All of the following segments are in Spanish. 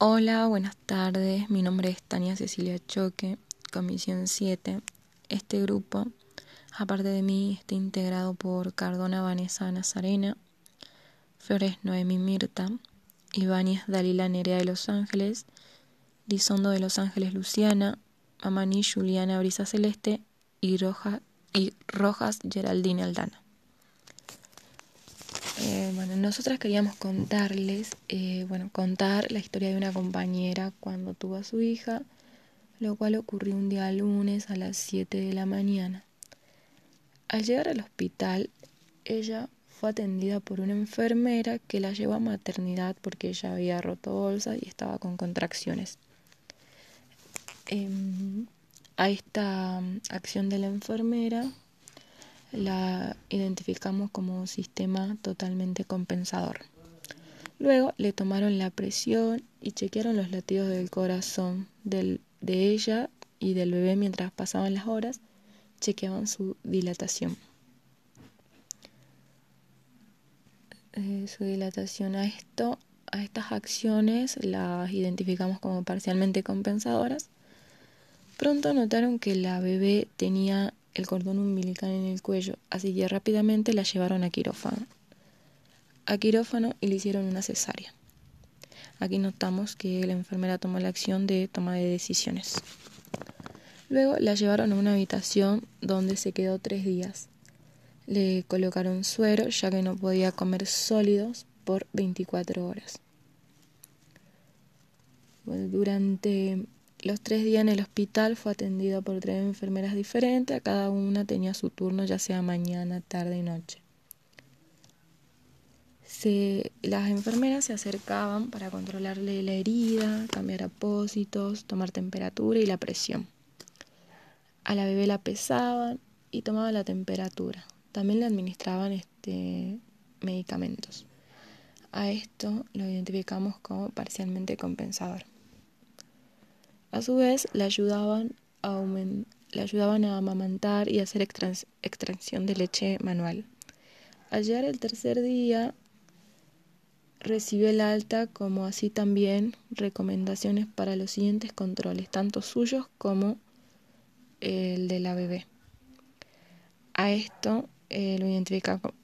Hola, buenas tardes. Mi nombre es Tania Cecilia Choque, Comisión 7. Este grupo, aparte de mí, está integrado por Cardona Vanessa Nazarena, Flores Noemi Mirta, Ibáñez Dalila Nerea de Los Ángeles, Lizondo de Los Ángeles Luciana, Mamani Juliana Brisa Celeste y, y Rojas Geraldine Aldana. Eh, bueno, nosotras queríamos contarles, eh, bueno, contar la historia de una compañera cuando tuvo a su hija, lo cual ocurrió un día lunes a las 7 de la mañana. Al llegar al hospital, ella fue atendida por una enfermera que la llevó a maternidad porque ella había roto bolsa y estaba con contracciones. Em, a esta acción de la enfermera la identificamos como sistema totalmente compensador. Luego le tomaron la presión y chequearon los latidos del corazón de ella y del bebé mientras pasaban las horas, chequeaban su dilatación. Eh, su dilatación a esto, a estas acciones las identificamos como parcialmente compensadoras. Pronto notaron que la bebé tenía el cordón umbilical en el cuello, así que rápidamente la llevaron a quirófano. A quirófano y le hicieron una cesárea. Aquí notamos que la enfermera tomó la acción de toma de decisiones. Luego la llevaron a una habitación donde se quedó tres días. Le colocaron suero ya que no podía comer sólidos por 24 horas. durante los tres días en el hospital fue atendido por tres enfermeras diferentes, a cada una tenía su turno, ya sea mañana, tarde y noche. las enfermeras se acercaban para controlarle la herida, cambiar apósitos, tomar temperatura y la presión. A la bebé la pesaban y tomaban la temperatura. También le administraban este, medicamentos. A esto lo identificamos como parcialmente compensador. A su vez, le ayudaban a, ayudaban a amamantar y hacer extracción de leche manual. Al llegar el tercer día, recibió el alta como así también recomendaciones para los siguientes controles, tanto suyos como el de la bebé. A esto eh, lo,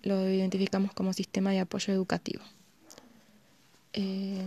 lo, identificamos como sistema de apoyo educativo. Eh,